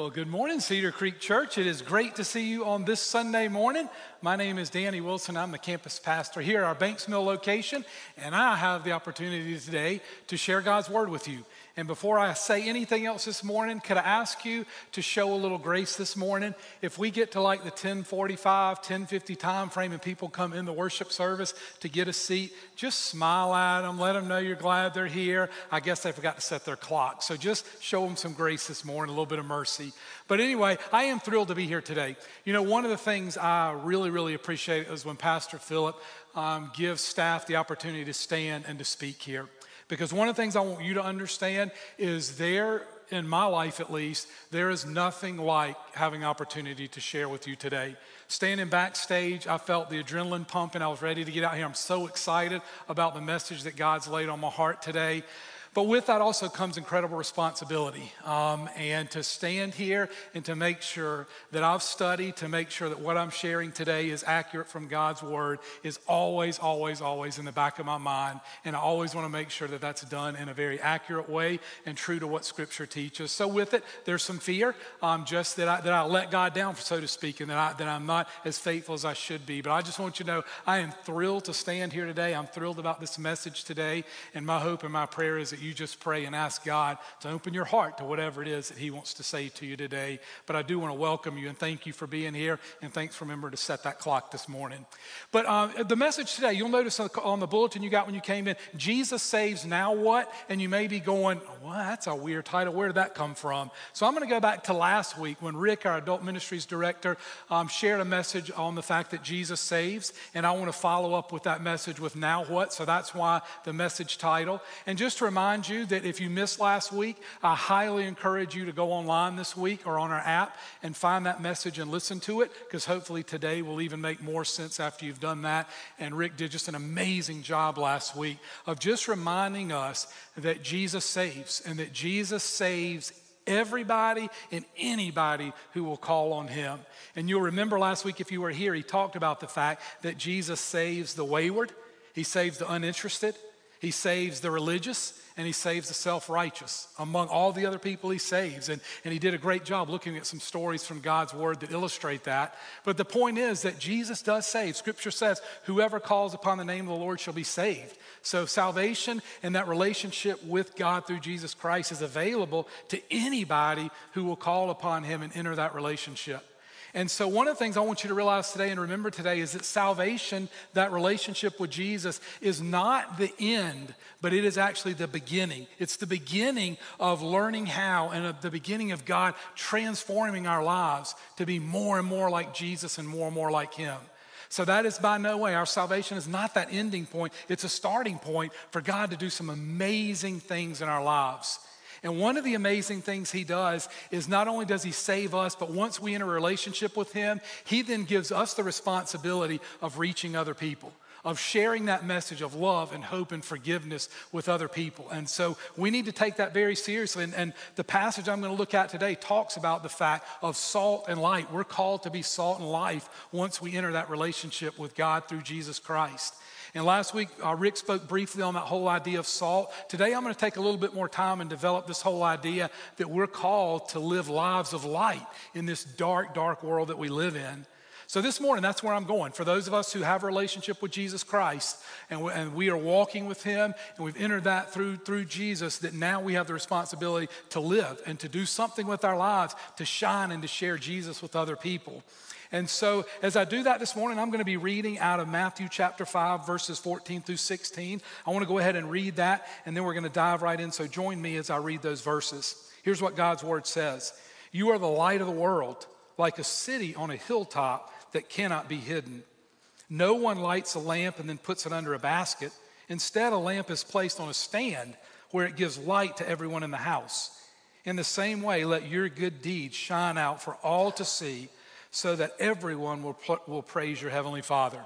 Well, good morning, Cedar Creek Church. It is great to see you on this Sunday morning. My name is Danny Wilson. I'm the campus pastor here at our Banks Mill location, and I have the opportunity today to share God's word with you. And before I say anything else this morning, could I ask you to show a little grace this morning? If we get to like the 1045, 1050 time frame and people come in the worship service to get a seat, just smile at them, let them know you're glad they're here. I guess they forgot to set their clock. So just show them some grace this morning, a little bit of mercy. But anyway, I am thrilled to be here today. You know, one of the things I really, really appreciate is when Pastor Philip um, gives staff the opportunity to stand and to speak here. Because one of the things I want you to understand is there, in my life at least, there is nothing like having opportunity to share with you today. Standing backstage, I felt the adrenaline pumping. I was ready to get out here. I'm so excited about the message that God's laid on my heart today. But with that also comes incredible responsibility. Um, and to stand here and to make sure that I've studied, to make sure that what I'm sharing today is accurate from God's word is always, always, always in the back of my mind. And I always want to make sure that that's done in a very accurate way and true to what Scripture teaches. So with it, there's some fear, um, just that I, that I let God down, so to speak, and that, I, that I'm not as faithful as I should be. But I just want you to know I am thrilled to stand here today. I'm thrilled about this message today. And my hope and my prayer is that you just pray and ask God to open your heart to whatever it is that He wants to say to you today. But I do want to welcome you and thank you for being here. And thanks for remembering to set that clock this morning. But uh, the message today, you'll notice on the bulletin you got when you came in Jesus saves, now what? And you may be going, well, that's a weird title. Where did that come from? So I'm going to go back to last week when Rick, our adult ministries director, um, shared a message on the fact that Jesus saves. And I want to follow up with that message with now what. So that's why the message title. And just to remind remind you that if you missed last week, I highly encourage you to go online this week or on our app and find that message and listen to it because hopefully today will even make more sense after you've done that. And Rick did just an amazing job last week of just reminding us that Jesus saves and that Jesus saves everybody and anybody who will call on him. And you'll remember last week, if you were here, he talked about the fact that Jesus saves the wayward, he saves the uninterested, he saves the religious, and he saves the self righteous among all the other people he saves. And, and he did a great job looking at some stories from God's word that illustrate that. But the point is that Jesus does save. Scripture says, whoever calls upon the name of the Lord shall be saved. So salvation and that relationship with God through Jesus Christ is available to anybody who will call upon him and enter that relationship. And so, one of the things I want you to realize today and remember today is that salvation, that relationship with Jesus, is not the end, but it is actually the beginning. It's the beginning of learning how and the beginning of God transforming our lives to be more and more like Jesus and more and more like Him. So, that is by no way, our salvation is not that ending point, it's a starting point for God to do some amazing things in our lives. And one of the amazing things he does is not only does he save us, but once we enter a relationship with him, he then gives us the responsibility of reaching other people of sharing that message of love and hope and forgiveness with other people. And so we need to take that very seriously. And, and, the passage I'm going to look at today talks about the fact of salt and light. We're called to be salt and life once we enter that relationship with God through Jesus Christ. And last week, uh, Rick spoke briefly on that whole idea of salt. Today, I'm going to take a little bit more time and develop this whole idea that we're called to live lives of light in this dark, dark world that we live in. So, this morning, that's where I'm going. For those of us who have a relationship with Jesus Christ and we, and we are walking with Him and we've entered that through, through Jesus, that now we have the responsibility to live and to do something with our lives to shine and to share Jesus with other people. And so, as I do that this morning, I'm going to be reading out of Matthew chapter 5, verses 14 through 16. I want to go ahead and read that, and then we're going to dive right in. So, join me as I read those verses. Here's what God's word says You are the light of the world, like a city on a hilltop that cannot be hidden. No one lights a lamp and then puts it under a basket. Instead, a lamp is placed on a stand where it gives light to everyone in the house. In the same way, let your good deeds shine out for all to see so that everyone will, will praise your Heavenly Father.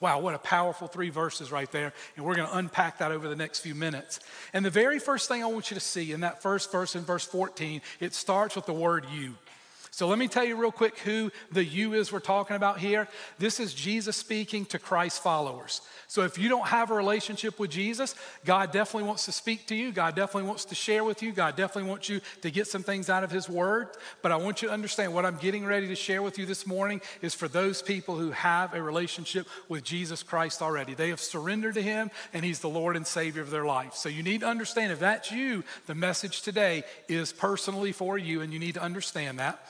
Wow, what a powerful three verses right there. And we're going to unpack that over the next few minutes. And the very first thing I want you to see in that first verse in verse 14, it starts with the word you. So let me tell you real quick who the you is we're talking about here. This is Jesus speaking to Christ followers. So if you don't have a relationship with Jesus, God definitely wants to speak to you. God definitely wants to share with you. God definitely wants you to get some things out of His Word. But I want you to understand what I'm getting ready to share with you this morning is for those people who have a relationship with Jesus Christ already. They have surrendered to Him, and He's the Lord and Savior of their life. So you need to understand if that's you, the message today is personally for you, and you need to understand that.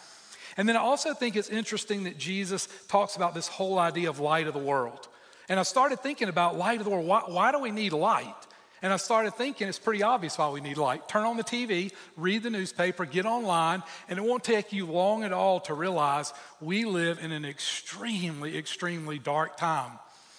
And then I also think it's interesting that Jesus talks about this whole idea of light of the world. And I started thinking about light of the world. Why, why do we need light? And I started thinking it's pretty obvious why we need light. Turn on the TV, read the newspaper, get online, and it won't take you long at all to realize we live in an extremely, extremely dark time.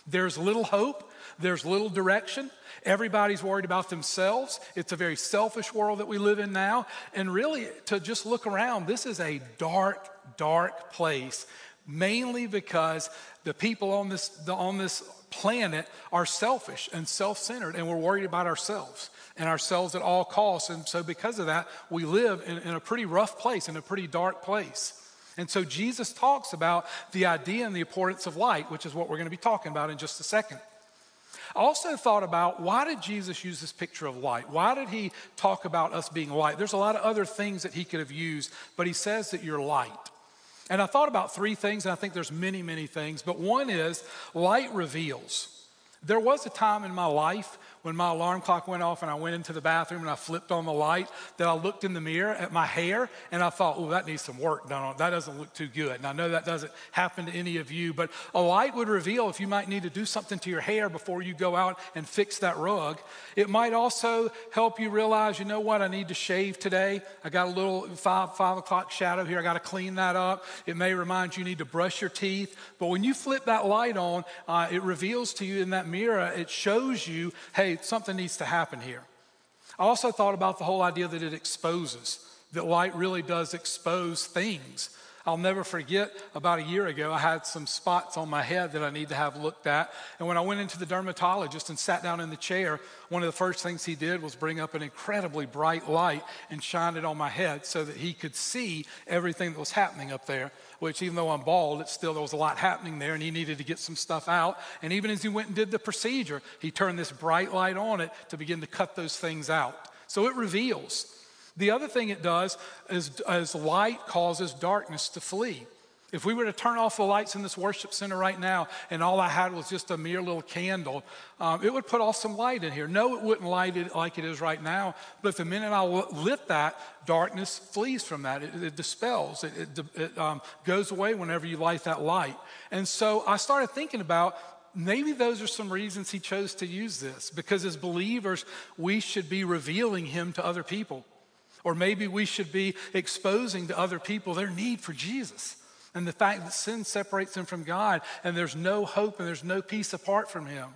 There's little hope, there's little direction. Everybody's worried about themselves. It's a very selfish world that we live in now. And really, to just look around, this is a dark, dark place mainly because the people on this, on this planet are selfish and self centered, and we're worried about ourselves and ourselves at all costs. And so, because of that, we live in, in a pretty rough place, in a pretty dark place. And so, Jesus talks about the idea and the importance of light, which is what we're going to be talking about in just a second. I also thought about why did Jesus use this picture of light? Why did he talk about us being light? There's a lot of other things that he could have used, but he says that you're light. And I thought about three things, and I think there's many, many things, but one is light reveals. There was a time in my life when my alarm clock went off and I went into the bathroom and I flipped on the light that I looked in the mirror at my hair and I thought, oh, that needs some work done on it. That doesn't look too good. And I know that doesn't happen to any of you, but a light would reveal if you might need to do something to your hair before you go out and fix that rug. It might also help you realize, you know what, I need to shave today. I got a little five, five o'clock shadow here. I got to clean that up. It may remind you you need to brush your teeth. But when you flip that light on, uh, it reveals to you in that mirror, it shows you, hey, something needs to happen here. I also thought about the whole idea that it exposes, that light really does expose things. I'll never forget about a year ago, I had some spots on my head that I need to have looked at. And when I went into the dermatologist and sat down in the chair, one of the first things he did was bring up an incredibly bright light and shine it on my head so that he could see everything that was happening up there. Which, even though I'm bald, it's still there was a lot happening there, and he needed to get some stuff out. And even as he went and did the procedure, he turned this bright light on it to begin to cut those things out. So it reveals. The other thing it does is as light causes darkness to flee. If we were to turn off the lights in this worship center right now and all I had was just a mere little candle, um, it would put off some light in here. No, it wouldn't light it like it is right now, but the minute I lit that, darkness flees from that. It, it dispels, it, it, it um, goes away whenever you light that light. And so I started thinking about maybe those are some reasons he chose to use this because as believers, we should be revealing him to other people. Or maybe we should be exposing to other people their need for Jesus and the fact that sin separates them from God and there's no hope and there's no peace apart from Him.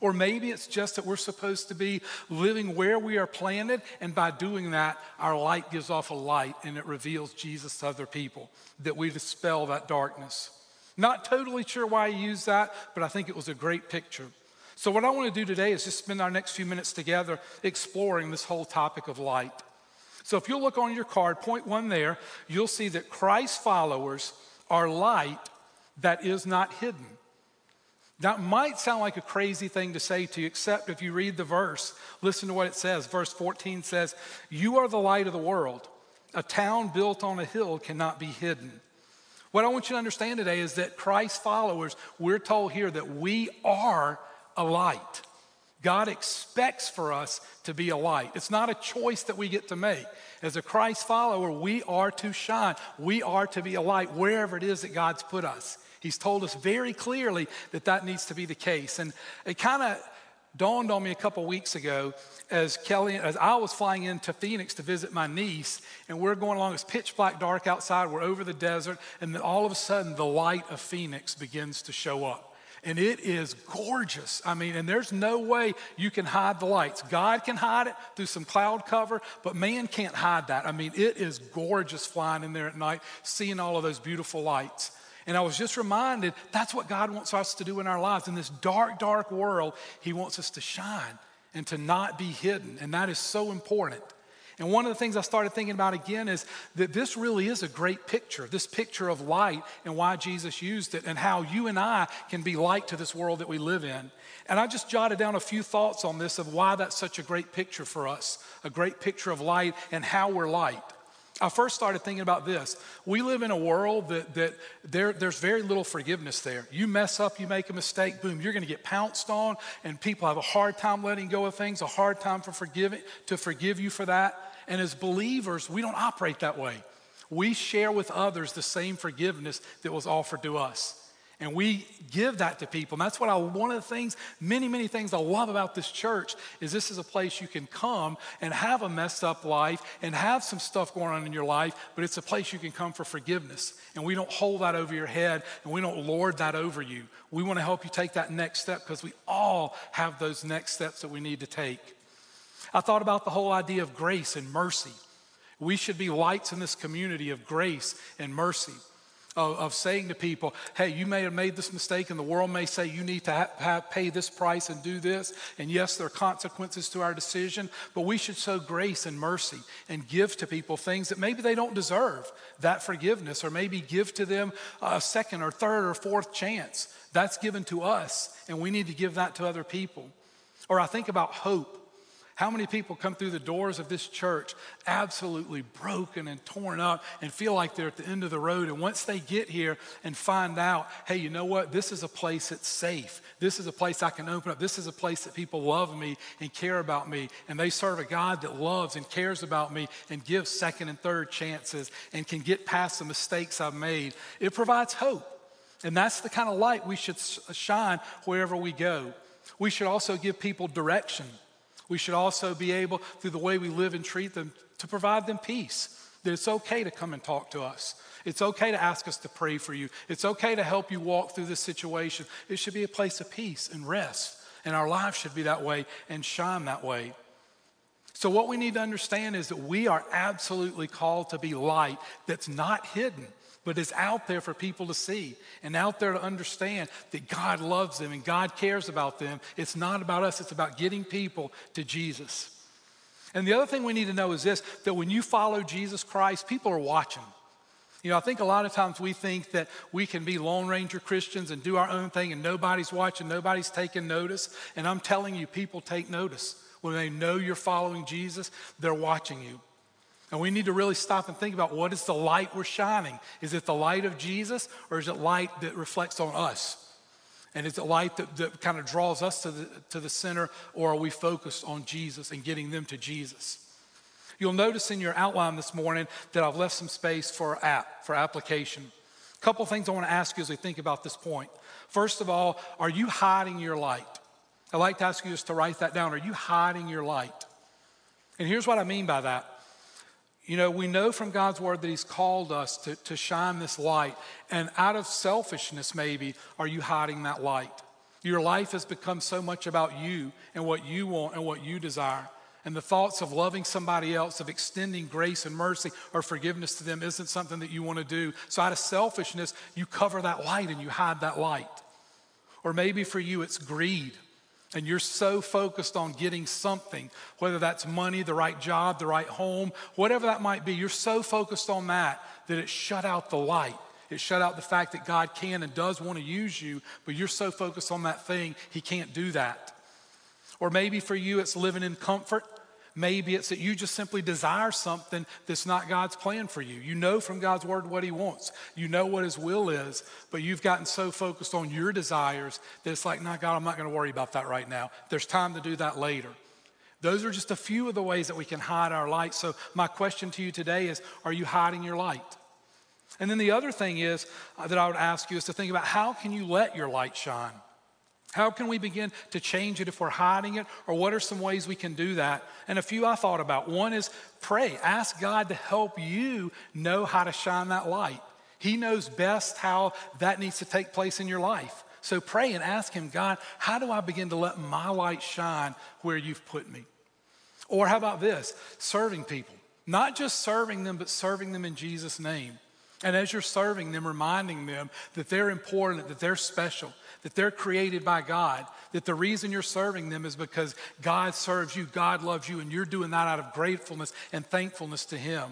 Or maybe it's just that we're supposed to be living where we are planted, and by doing that, our light gives off a light and it reveals Jesus to other people, that we dispel that darkness. Not totally sure why he used that, but I think it was a great picture. So, what I want to do today is just spend our next few minutes together exploring this whole topic of light. So if you look on your card, point one there, you'll see that Christ's followers are light that is not hidden. That might sound like a crazy thing to say to you, except if you read the verse, listen to what it says. Verse 14 says, You are the light of the world. A town built on a hill cannot be hidden. What I want you to understand today is that Christ's followers, we're told here that we are a light. God expects for us to be a light. It's not a choice that we get to make. As a Christ follower, we are to shine. We are to be a light wherever it is that God's put us. He's told us very clearly that that needs to be the case. And it kind of dawned on me a couple weeks ago as Kelly, as I was flying into Phoenix to visit my niece, and we're going along, it's pitch black dark outside, we're over the desert, and then all of a sudden the light of Phoenix begins to show up and it is gorgeous. I mean, and there's no way you can hide the lights. God can hide it through some cloud cover, but man can't hide that. I mean, it is gorgeous flying in there at night, seeing all of those beautiful lights. And I was just reminded that's what God wants us to do in our lives. In this dark, dark world, He wants us to shine and to not be hidden. And that is so important. And one of the things I started thinking about again is that this really is a great picture, this picture of light and why Jesus used it and how you and I can be light to this world that we live in. And I just jotted down a few thoughts on this of why that's such a great picture for us, a great picture of light and how we're light. I first started thinking about this. We live in a world that, that there, there's very little forgiveness there. You mess up, you make a mistake, boom, you're going to get pounced on, and people have a hard time letting go of things, a hard time for forgiving, to forgive you for that. And as believers, we don't operate that way. We share with others the same forgiveness that was offered to us. And we give that to people. And that's what I, one of the things, many, many things I love about this church is this is a place you can come and have a messed up life and have some stuff going on in your life, but it's a place you can come for forgiveness. And we don't hold that over your head and we don't lord that over you. We want to help you take that next step because we all have those next steps that we need to take. I thought about the whole idea of grace and mercy. We should be lights in this community of grace and mercy of, of, saying to people, hey, you may have made this mistake, and the world may say you need to pay this price and do this. And yes, there are consequences to our decision, but we should show grace and mercy and give to people things that maybe they don't deserve that forgiveness, or maybe give to them a second or third or fourth chance. That's given to us, and we need to give that to other people. Or I think about hope. How many people come through the doors of this church absolutely broken and torn up and feel like they're at the end of the road? And once they get here and find out, hey, you know what? This is a place that's safe. This is a place I can open up. This is a place that people love me and care about me. And they serve a God that loves and cares about me and gives second and third chances and can get past the mistakes I've made. It provides hope. And that's the kind of light we should shine wherever we go. We should also give people direction. We should also be able, through the way we live and treat them, to provide them peace. That it's okay to come and talk to us. It's okay to ask us to pray for you. It's okay to help you walk through this situation. It should be a place of peace and rest. And our lives should be that way and shine that way. So, what we need to understand is that we are absolutely called to be light that's not hidden but it's out there for people to see and out there to understand that God loves them and God cares about them. It's not about us, it's about getting people to Jesus. And the other thing we need to know is this that when you follow Jesus Christ, people are watching. You know, I think a lot of times we think that we can be Lone Ranger Christians and do our own thing and nobody's watching, nobody's taking notice. And I'm telling you, people take notice. When they know you're following Jesus, they're watching you. And we need to really stop and think about what is the light we're shining? Is it the light of Jesus or is it light that reflects on us? And is it light that, that kind of draws us to the, to the center or are we focused on Jesus and getting them to Jesus? You'll notice in your outline this morning that I've left some space for app, for application. A couple things I want to ask you as we think about this point. First of all, are you hiding your light? I'd like to ask you just to write that down. Are you hiding your light? And here's what I mean by that. You know, we know from God's word that He's called us to, to shine this light. And out of selfishness, maybe, are you hiding that light? Your life has become so much about you and what you want and what you desire. And the thoughts of loving somebody else, of extending grace and mercy or forgiveness to them, isn't something that you want to do. So, out of selfishness, you cover that light and you hide that light. Or maybe for you, it's greed and you're so focused on getting something, whether that's money, the right job, the right home, whatever that might be, you're so focused on that that it shut out the light. It shut out the fact that God can and does want to use you, but you're so focused on that thing, He can't do that. Or maybe for you, it's living in comfort Maybe it's that you just simply desire something that's not God's plan for you. You know from God's word what He wants, you know what His will is, but you've gotten so focused on your desires that it's like, nah, God, I'm not going to worry about that right now. There's time to do that later. Those are just a few of the ways that we can hide our light. So, my question to you today is Are you hiding your light? And then the other thing is uh, that I would ask you is to think about how can you let your light shine? How can we begin to change it if we're hiding it? Or what are some ways we can do that? And a few I thought about. One is pray. Ask God to help you know how to shine that light. He knows best how that needs to take place in your life. So pray and ask Him, God, how do I begin to let my light shine where you've put me? Or how about this? Serving people. Not just serving them, but serving them in Jesus' name. And as you're serving them, reminding them that they're important, that they're special, that they're created by God, that the reason you're serving them is because God serves you, God loves you, and you're doing that out of gratefulness and thankfulness to Him.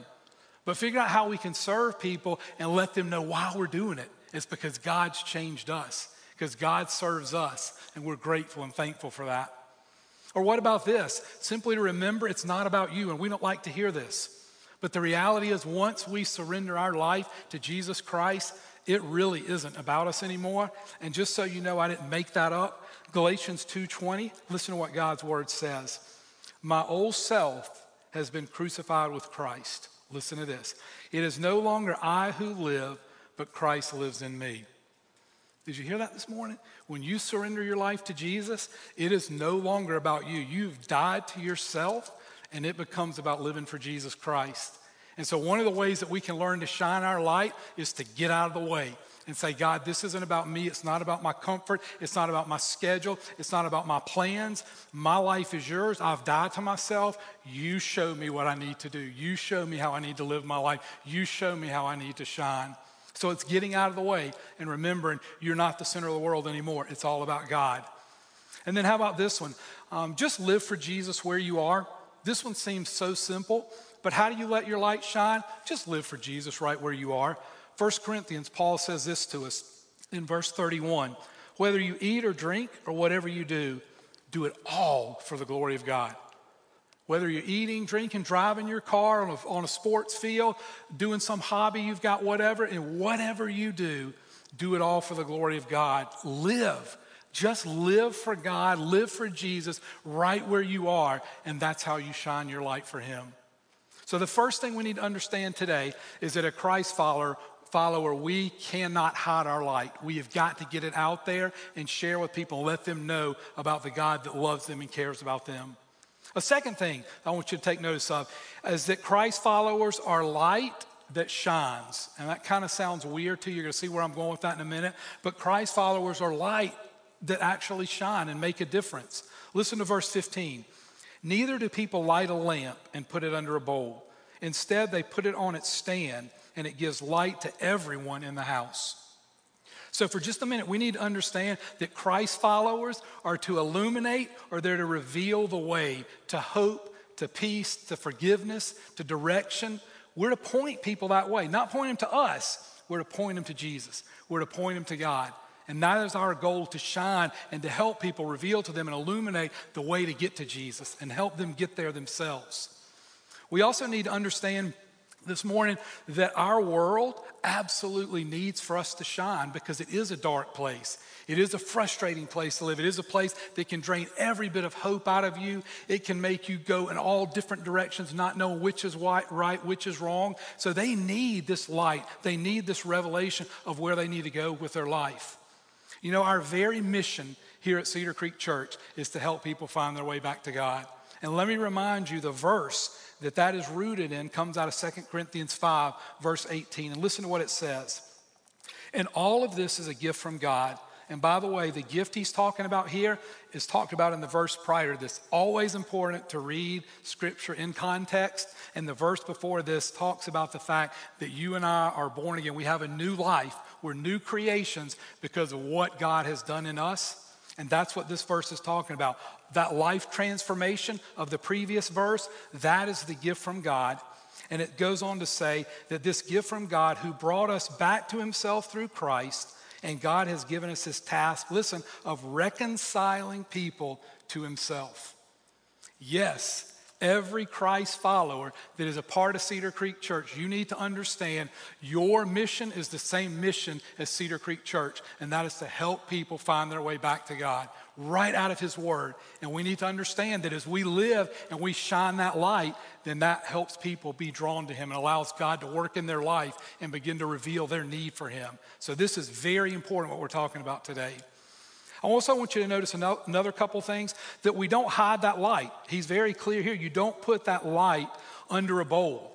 But figure out how we can serve people and let them know why we're doing it. It's because God's changed us, because God serves us, and we're grateful and thankful for that. Or what about this? Simply to remember it's not about you, and we don't like to hear this. But the reality is, once we surrender our life to Jesus Christ, it really isn't about us anymore. And just so you know, I didn't make that up. Galatians 2:20, listen to what God's word says. My old self has been crucified with Christ. Listen to this. It is no longer I who live, but Christ lives in me. Did you hear that this morning? When you surrender your life to Jesus, it is no longer about you. You've died to yourself, and it becomes about living for Jesus Christ. And so, one of the ways that we can learn to shine our light is to get out of the way and say, God, this isn't about me. It's not about my comfort. It's not about my schedule. It's not about my plans. My life is yours. I've died to myself. You show me what I need to do. You show me how I need to live my life. You show me how I need to shine. So it's getting out of the way and remembering you're not the center of the world anymore. It's all about God. And then how about this one? Um, just live for Jesus where you are. This one seems so simple, but how do you let your light shine? Just live for Jesus right where you are. 1 Corinthians, Paul says this to us in verse 31 whether you eat or drink or whatever you do, do it all for the glory of God. Whether you're eating, drinking, driving your car on a, on a sports field, doing some hobby you've got, whatever, and whatever you do, do it all for the glory of God. Live. Just live for God, live for Jesus right where you are, and that's how you shine your light for Him. So, the first thing we need to understand today is that a Christ follower follower, we cannot hide our light. We have got to get it out there and share with people, let them know about the God that loves them and cares about them. A second thing I want you to take notice of is that Christ followers are light that shines. And that kind of sounds weird to you. You're going to see where I'm going with that in a minute. But Christ followers are light that actually shine and make a difference. Listen to verse 15. Neither do people light a lamp and put it under a bowl. Instead, they put it on its stand and it gives light to everyone in the house. So, for just a minute, we need to understand that Christ followers are to illuminate or they're to reveal the way to hope, to peace, to forgiveness, to direction. We're to point people that way, not point them to us. We're to point them to Jesus. We're to point them to God. And that is our goal to shine and to help people reveal to them and illuminate the way to get to Jesus and help them get there themselves. We also need to understand this morning that our world absolutely needs for us to shine because it is a dark place. It is a frustrating place to live. It is a place that can drain every bit of hope out of you. It can make you go in all different directions, not knowing which is right, which is wrong. So they need this light. They need this revelation of where they need to go with their life. You know, our very mission here at Cedar Creek Church is to help people find their way back to God. And let me remind you the verse that that is rooted in comes out of 2 Corinthians 5, verse 18. And listen to what it says. And all of this is a gift from God. And by the way, the gift he's talking about here is talked about in the verse prior this. Always important to read scripture in context. And the verse before this talks about the fact that you and I are born again. We have a new life. We're new creations because of what God has done in us. And that's what this verse is talking about. That life transformation of the previous verse, that is the gift from God. And it goes on to say that this gift from God, who brought us back to himself through Christ, and God has given us this task, listen, of reconciling people to himself. Yes, every Christ follower that is a part of Cedar Creek Church, you need to understand your mission is the same mission as Cedar Creek Church, and that is to help people find their way back to God right out of His Word. And we need to understand that as we live and we shine that light, then that helps people be drawn to Him and allows God to work in their life and begin to reveal their need for Him. So, this is very important what we're talking about today. I also want you to notice another couple things that we don't hide that light. He's very clear here. You don't put that light under a bowl.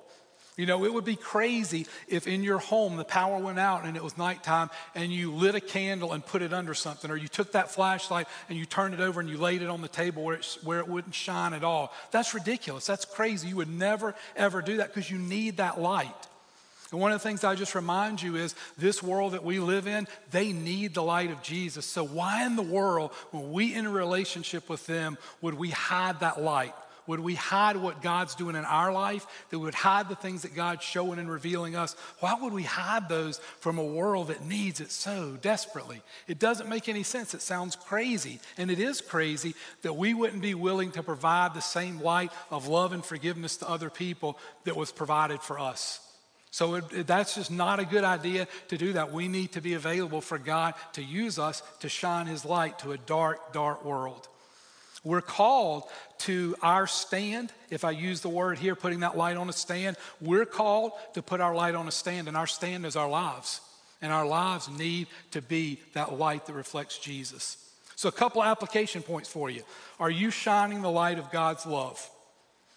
You know, it would be crazy if in your home the power went out and it was nighttime and you lit a candle and put it under something, or you took that flashlight and you turned it over and you laid it on the table where, where it wouldn't shine at all. That's ridiculous. That's crazy. You would never, ever do that because you need that light. And one of the things I just remind you is this world that we live in, they need the light of Jesus. So, why in the world, when we in a relationship with them, would we hide that light? Would we hide what God's doing in our life? That we would hide the things that God's showing and revealing us? Why would we hide those from a world that needs it so desperately? It doesn't make any sense. It sounds crazy. And it is crazy that we wouldn't be willing to provide the same light of love and forgiveness to other people that was provided for us. So it, that's just not a good idea to do that. We need to be available for God to use us to shine His light to a dark, dark world. We're called to our stand. If I use the word here, putting that light on a stand, we're called to put our light on a stand, and our stand is our lives. And our lives need to be that light that reflects Jesus. So, a couple application points for you. Are you shining the light of God's love?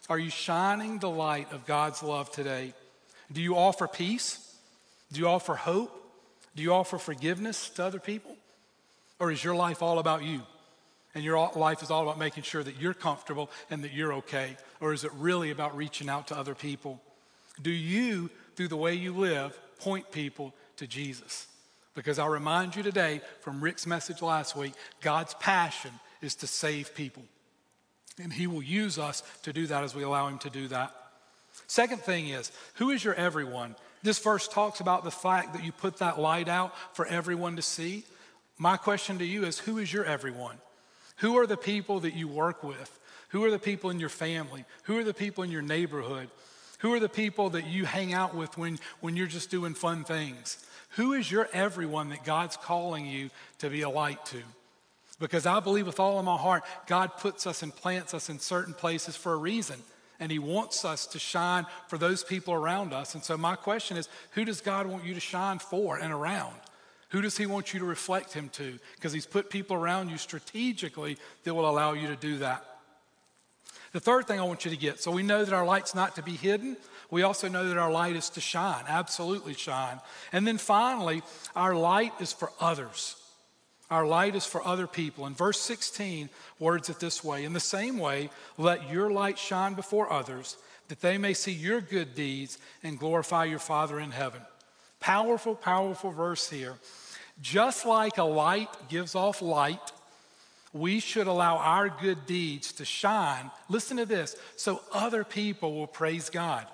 Are you shining the light of God's love today? Do you offer peace? Do you offer hope? Do you offer forgiveness to other people? Or is your life all about you? And your life is all about making sure that you're comfortable and that you're okay? Or is it really about reaching out to other people? Do you, through the way you live, point people to Jesus? Because I'll remind you today from Rick's message last week God's passion is to save people. And He will use us to do that as we allow Him to do that. Second thing is, who is your everyone? This verse talks about the fact that you put that light out for everyone to see. My question to you is, who is your everyone? Who are the people that you work with? Who are the people in your family? Who are the people in your neighborhood? Who are the people that you hang out with when, when you're just doing fun things? Who is your everyone that God's calling you to be a light to? Because I believe with all of my heart, God puts us and plants us in certain places for a reason and He wants us to shine for those people around us. And so, my question is who does God want you to shine for and around? Who does He want you to reflect Him to? Because He's put people around you strategically that will allow you to do that. The third thing I want you to get so we know that our light's not to be hidden. We also know that our light is to shine, absolutely shine. And then finally, our light is for others. Our light is for other people. In verse 16, words it this way In the same way, let your light shine before others, that they may see your good deeds and glorify your Father in heaven. Powerful, powerful verse here. Just like a light gives off light, we should allow our good deeds to shine. Listen to this so other people will praise God.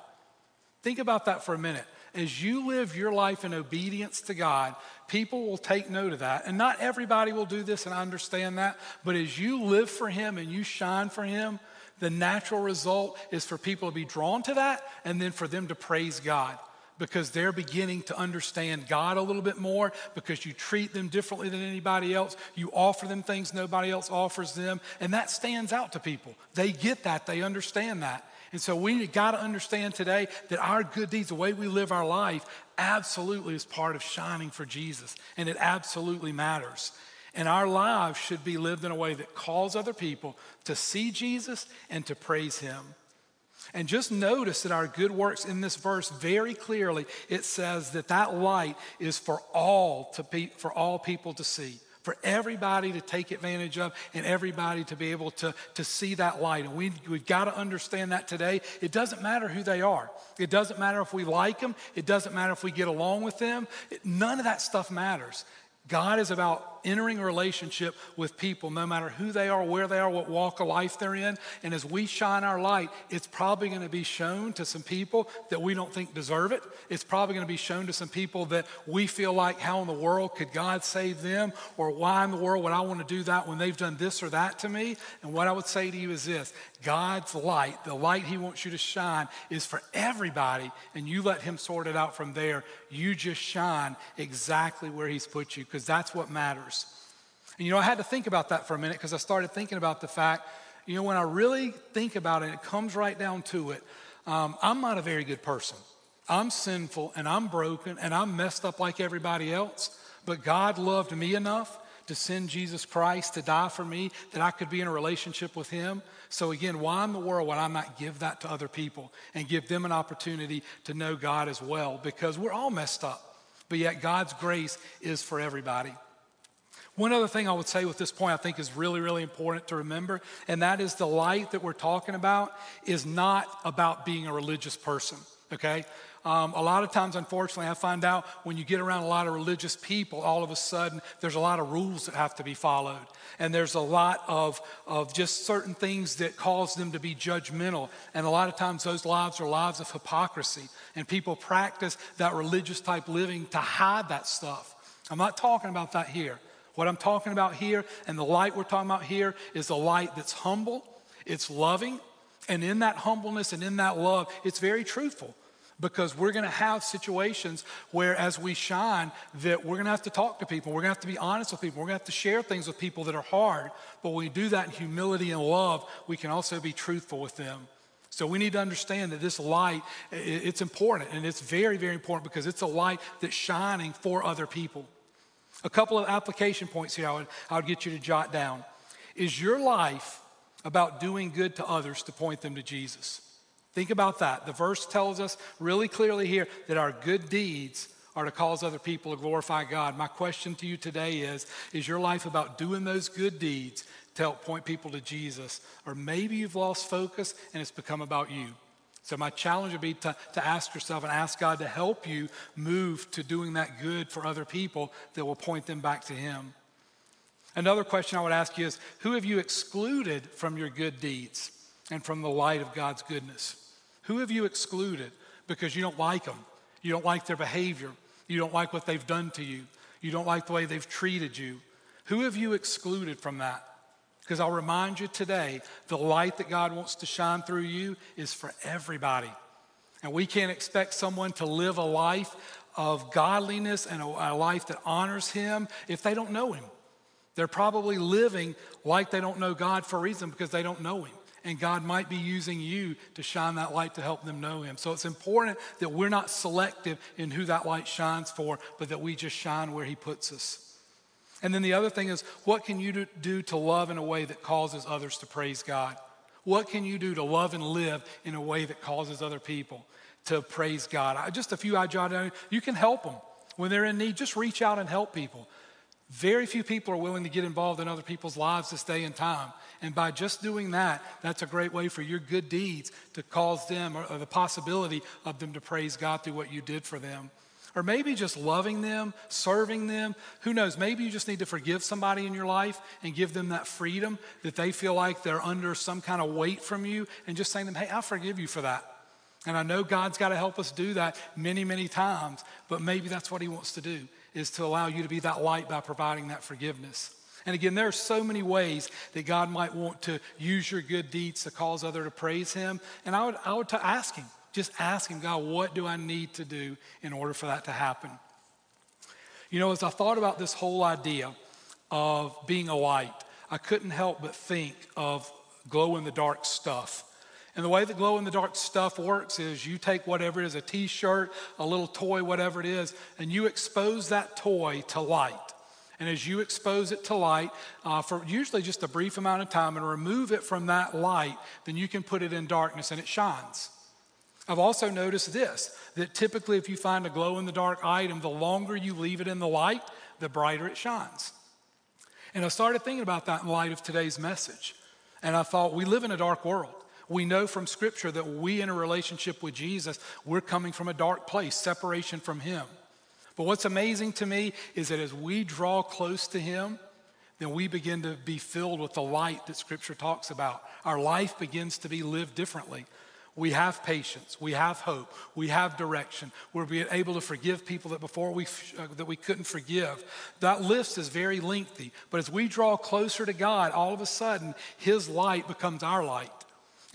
Think about that for a minute. As you live your life in obedience to God, people will take note of that. And not everybody will do this, and I understand that. But as you live for Him and you shine for Him, the natural result is for people to be drawn to that and then for them to praise God because they're beginning to understand God a little bit more because you treat them differently than anybody else. You offer them things nobody else offers them, and that stands out to people. They get that, they understand that. And so we got to understand today that our good deeds, the way we live our life, absolutely is part of shining for Jesus, and it absolutely matters. And our lives should be lived in a way that calls other people to see Jesus and to praise Him. And just notice that our good works in this verse very clearly it says that that light is for all to for all people to see for everybody to take advantage of and everybody to be able to, to see that light. And we, we've got to understand that today. It doesn't matter who they are, it doesn't matter if we like them, it doesn't matter if we get along with them. It, none of that stuff matters. God is about entering a relationship with people, no matter who they are, where they are, what walk of life they're in. And as we shine our light, it's probably going to be shown to some people that we don't think deserve it. It's probably going to be shown to some people that we feel like, how in the world could God save them? Or why in the world would I want to do that when they've done this or that to me? And what I would say to you is this God's light, the light He wants you to shine, is for everybody, and you let Him sort it out from there. You just shine exactly where He's put you, because that's what matters. And you know, I had to think about that for a minute because I started thinking about the fact, you know, when I really think about it, it comes right down to it. Um, I'm not a very good person. I'm sinful and I'm broken and I'm messed up like everybody else. But God loved me enough to send Jesus Christ to die for me that I could be in a relationship with Him. So, again, why in the world would I not give that to other people and give them an opportunity to know God as well? Because we're all messed up, but yet God's grace is for everybody. One other thing I would say with this point I think is really, really important to remember, and that is the light that we're talking about is not about being a religious person, okay? Um, a lot of times, unfortunately, I find out when you get around a lot of religious people, all of a sudden there's a lot of rules that have to be followed. And there's a lot of, of just certain things that cause them to be judgmental. And a lot of times those lives are lives of hypocrisy. And people practice that religious type living to hide that stuff. I'm not talking about that here. What I'm talking about here and the light we're talking about here is a light that's humble, it's loving, and in that humbleness and in that love, it's very truthful. Because we're going to have situations where as we shine that we're going to have to talk to people we're going to have to be honest with people we're going to have to share things with people that are hard. But when we do that in humility and love we can also be truthful with them. So we need to understand that this light it's important and it's very very important because it's a light that's shining for other people a couple of application points here I would, I would get you to jot down is your life about doing good to others to point them to Jesus. Think about that. The verse tells us really clearly here that our good deeds are to cause other people to glorify God. My question to you today is Is your life about doing those good deeds to help point people to Jesus? Or maybe you've lost focus and it's become about you. So, my challenge would be to, to ask yourself and ask God to help you move to doing that good for other people that will point them back to Him. Another question I would ask you is Who have you excluded from your good deeds and from the light of God's goodness? Who have you excluded because you don't like them? You don't like their behavior. You don't like what they've done to you. You don't like the way they've treated you. Who have you excluded from that? Because I'll remind you today the light that God wants to shine through you is for everybody. And we can't expect someone to live a life of godliness and a, a life that honors Him if they don't know Him. They're probably living like they don't know God for a reason because they don't know Him. And God might be using you to shine that light to help them know Him. So it's important that we're not selective in who that light shines for, but that we just shine where He puts us. And then the other thing is, what can you do to love in a way that causes others to praise God? What can you do to love and live in a way that causes other people to praise God? Just a few I jotted down. You can help them. When they're in need, just reach out and help people. Very few people are willing to get involved in other people's lives this day and time. And by just doing that, that's a great way for your good deeds to cause them or, or the possibility of them to praise God through what you did for them. Or maybe just loving them, serving them. Who knows? Maybe you just need to forgive somebody in your life and give them that freedom that they feel like they're under some kind of weight from you and just saying to them, hey, I forgive you for that. And I know God's got to help us do that many, many times, but maybe that's what He wants to do is to allow you to be that light by providing that forgiveness. And again, there are so many ways that God might want to use your good deeds to cause others to praise Him. And I would, I would to ask Him, just ask Him, God, what do I need to do in order for that to happen? You know, as I thought about this whole idea of being a light, I couldn't help but think of glow in the dark stuff. And the way the glow in the dark stuff works is you take whatever it is a t shirt, a little toy, whatever it is, and you expose that toy to light. And as you expose it to light uh, for usually just a brief amount of time and remove it from that light, then you can put it in darkness and it shines. I've also noticed this that typically, if you find a glow in the dark item, the longer you leave it in the light, the brighter it shines. And I started thinking about that in light of today's message. And I thought, we live in a dark world. We know from Scripture that we, in a relationship with Jesus, we're coming from a dark place, separation from Him. But what's amazing to me is that as we draw close to Him, then we begin to be filled with the light that Scripture talks about. Our life begins to be lived differently. We have patience. We have hope. We have direction. We're being able to forgive people that before we uh, that we couldn't forgive. That list is very lengthy, but as we draw closer to God, all of a sudden His light becomes our light.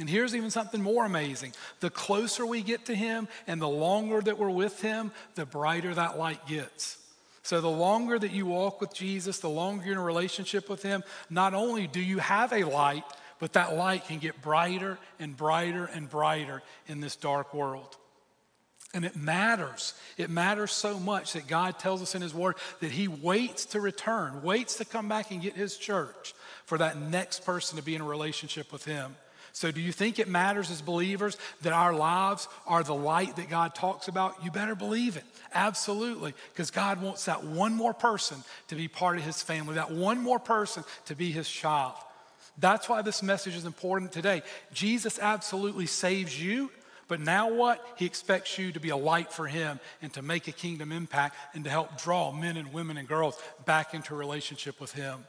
And here's even something more amazing. The closer we get to Him and the longer that we're with Him, the brighter that light gets. So, the longer that you walk with Jesus, the longer you're in a relationship with Him, not only do you have a light, but that light can get brighter and brighter and brighter in this dark world. And it matters. It matters so much that God tells us in His Word that He waits to return, waits to come back and get His church for that next person to be in a relationship with Him. So, do you think it matters as believers that our lives are the light that God talks about? You better believe it. Absolutely. Because God wants that one more person to be part of his family, that one more person to be his child. That's why this message is important today. Jesus absolutely saves you, But now what? He expects you to be a light for him and to make a kingdom impact and to help draw men and women and girls back into relationship with him.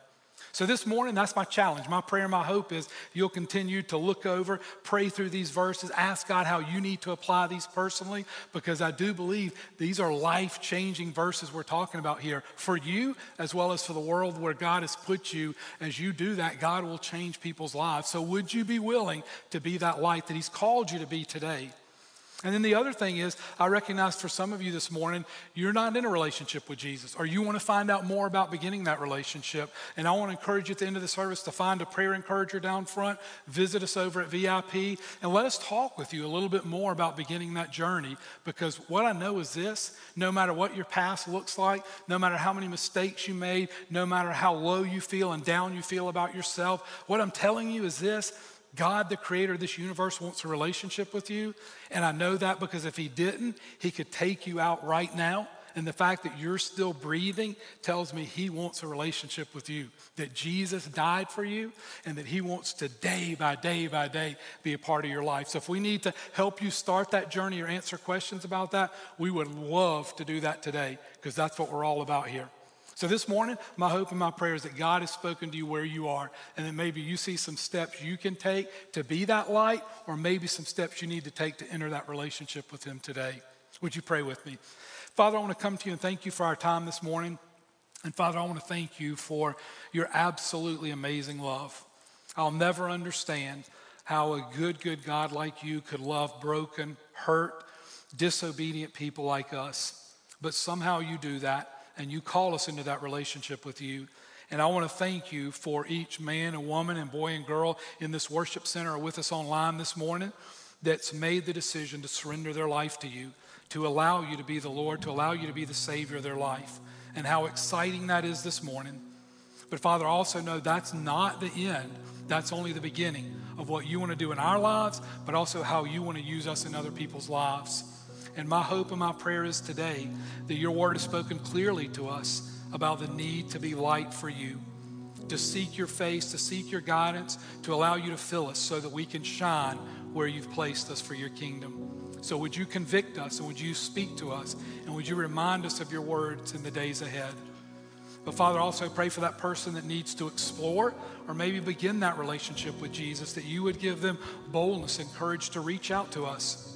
So, this morning, that's my challenge. My prayer, my hope is you'll continue to look over, pray through these verses, ask God how you need to apply these personally, because I do believe these are life changing verses we're talking about here for you as well as for the world where God has put you. As you do that, God will change people's lives. So, would you be willing to be that light that He's called you to be today? And then the other thing is, I recognize for some of you this morning, you're not in a relationship with Jesus, or you want to find out more about beginning that relationship. And I want to encourage you at the end of the service to find a prayer encourager down front, visit us over at VIP, and let us talk with you a little bit more about beginning that journey. Because what I know is this no matter what your past looks like, no matter how many mistakes you made, no matter how low you feel and down you feel about yourself, what I'm telling you is this God, the creator of this universe, wants a relationship with you. And I know that because if He didn't, He could take you out right now. And the fact that you're still breathing tells me He wants a relationship with you, that Jesus died for you, and that He wants to day by day by day be a part of your life. So if we need to help you start that journey or answer questions about that, we would love to do that today because that's what we're all about here. So, this morning, my hope and my prayer is that God has spoken to you where you are, and that maybe you see some steps you can take to be that light, or maybe some steps you need to take to enter that relationship with Him today. Would you pray with me? Father, I want to come to you and thank you for our time this morning. And Father, I want to thank you for your absolutely amazing love. I'll never understand how a good, good God like you could love broken, hurt, disobedient people like us. But somehow you do that and you call us into that relationship with you. And I want to thank you for each man and woman and boy and girl in this worship center or with us online this morning that's made the decision to surrender their life to you, to allow you to be the Lord, to allow you to be the Savior of their life. And how exciting that is this morning. But Father, also know that's not the end. That's only the beginning of what you want to do in our lives, but also how you want to use us in other people's lives. And my hope and my prayer is today that your word has spoken clearly to us about the need to be light for you, to seek your face, to seek your guidance, to allow you to fill us so that we can shine where you've placed us for your kingdom. So, would you convict us and would you speak to us and would you remind us of your words in the days ahead? But, Father, also pray for that person that needs to explore or maybe begin that relationship with Jesus, that you would give them boldness and courage to reach out to us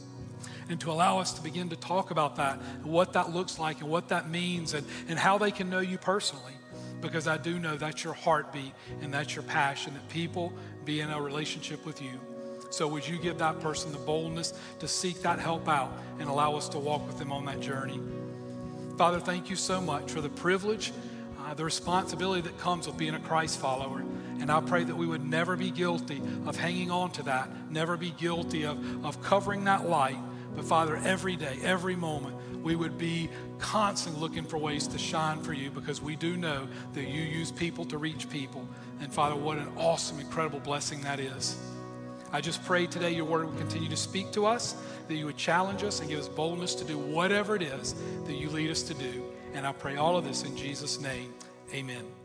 and to allow us to begin to talk about that and what that looks like and what that means and, and how they can know you personally. Because I do know that's your heartbeat and that's your passion that people be in a relationship with you. So, would you give that person the boldness to seek that help out and allow us to walk with them on that journey? Father, thank you so much for the privilege, uh, the responsibility that comes with being a Christ follower. And I pray that we would never be guilty of hanging on to that, never be guilty of, of covering that light but Father, every day, every moment, we would be constantly looking for ways to shine for you because we do know that you use people to reach people. And Father, what an awesome, incredible blessing that is. I just pray today your word would continue to speak to us, that you would challenge us and give us boldness to do whatever it is that you lead us to do. And I pray all of this in Jesus' name. Amen.